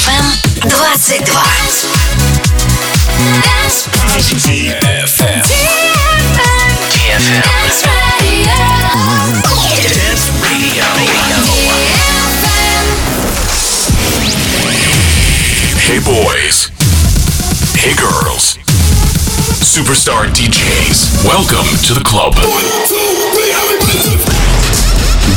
DFM 22. DFM. DFM. Dance Radio. Hey boys. Hey girls. Superstar DJs. Welcome to the club.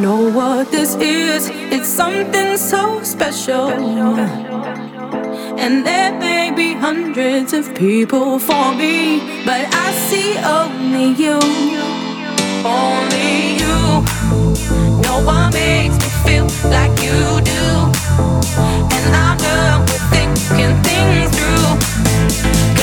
know what this is. It's something so special. And there may be hundreds of people for me, but I see only you. Only you. No one makes me feel like you do. And I'm done with thinking things through.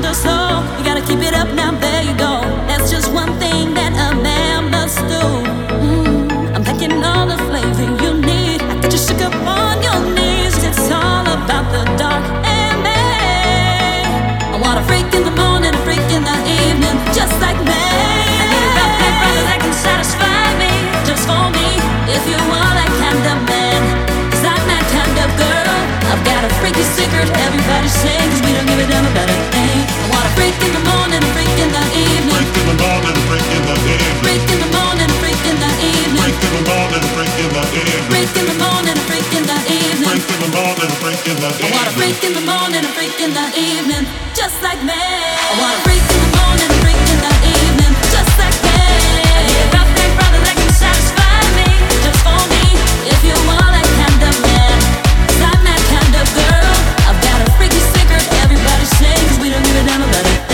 Slow. You gotta keep it up now, there you go. That's just one thing that a man must do. Mm, I'm packing all the flavor you need. I get you shook up on your knees. It's all about the dark and me. I want a freak in the morning, a freak in the evening, just like me. I need a rough neck brother that can satisfy me, just for me. If you want that kind of man, i I'm that kind of girl. I've got a freaky secret, everybody sings. We everybody sings. We don't give a damn about a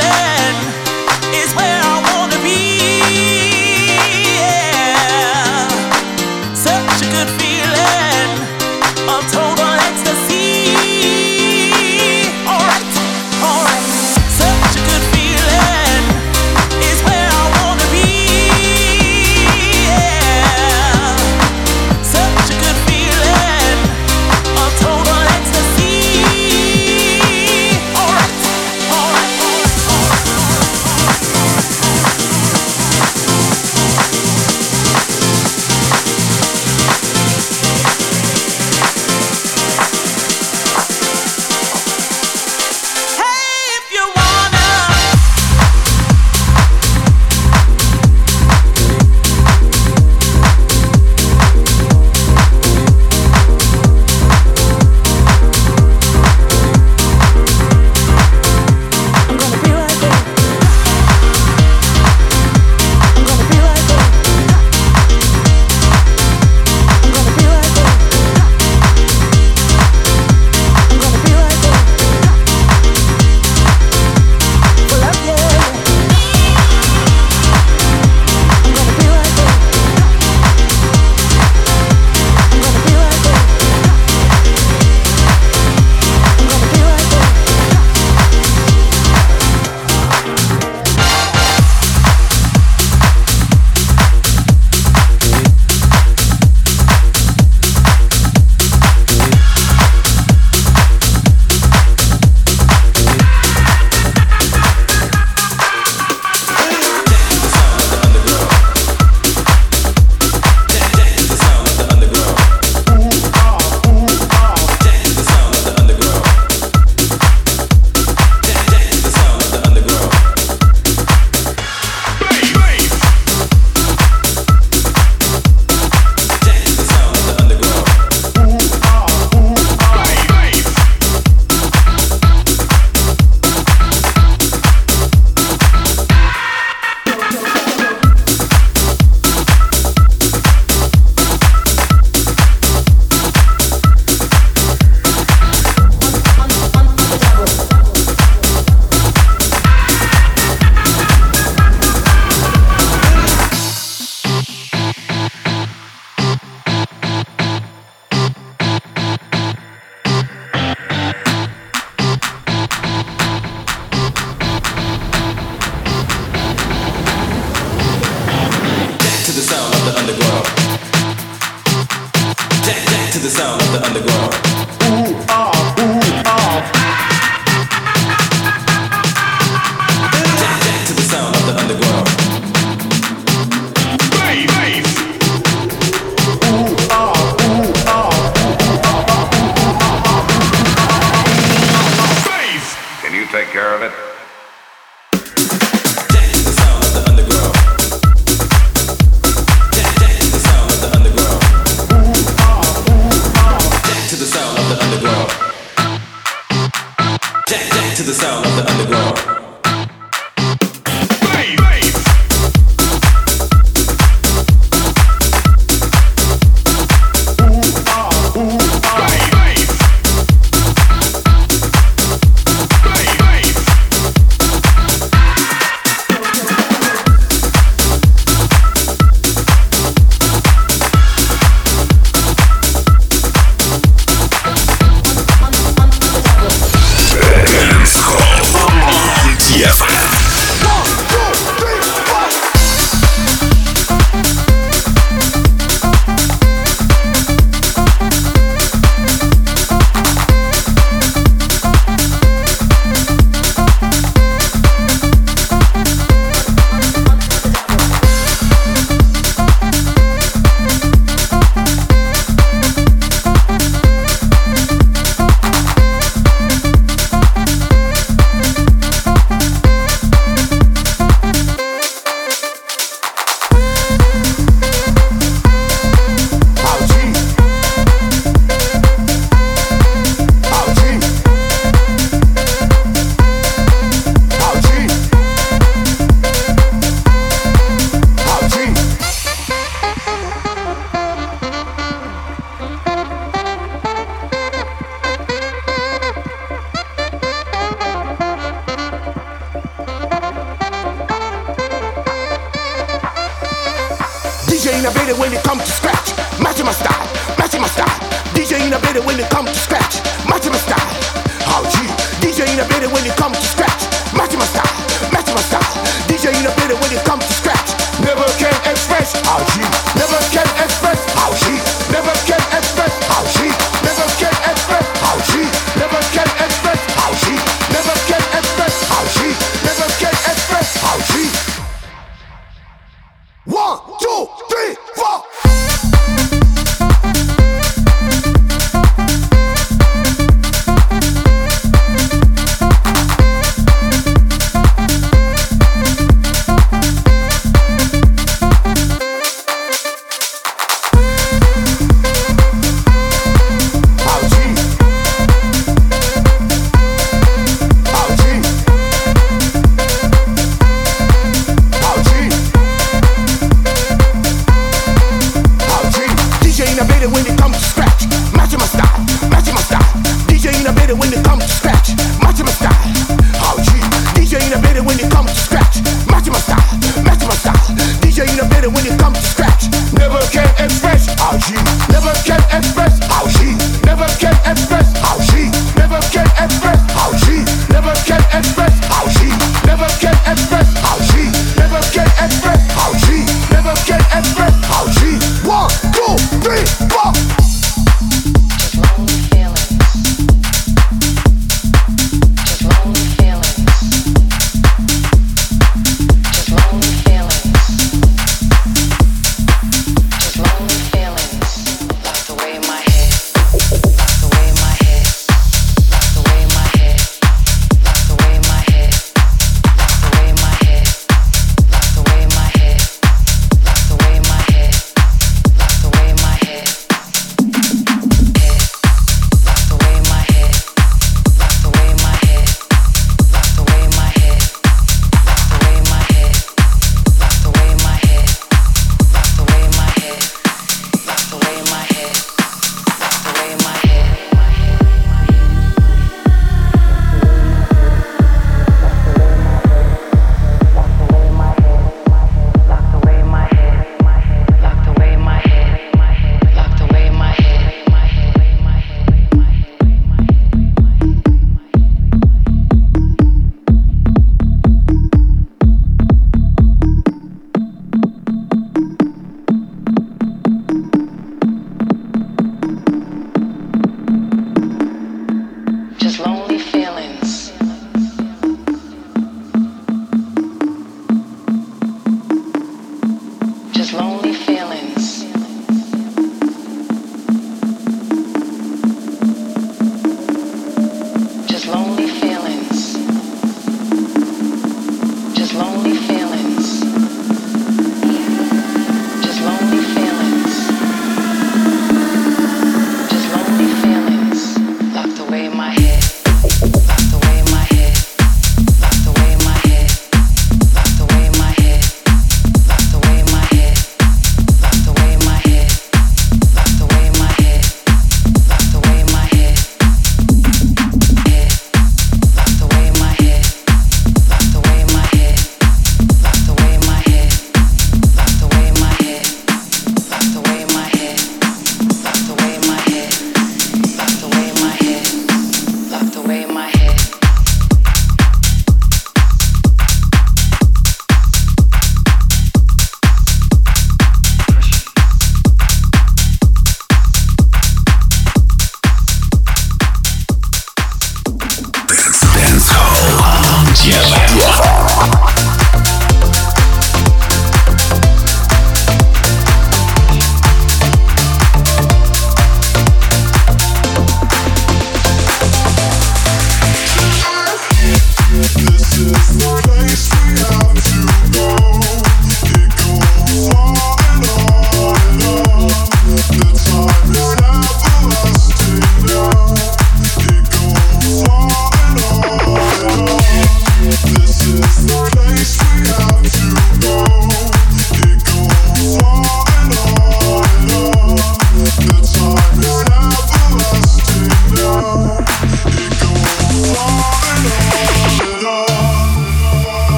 feeling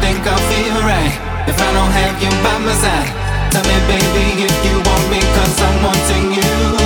think I'll feel right if I don't have you by my side. Tell me, baby, if you want me, cause I'm wanting you.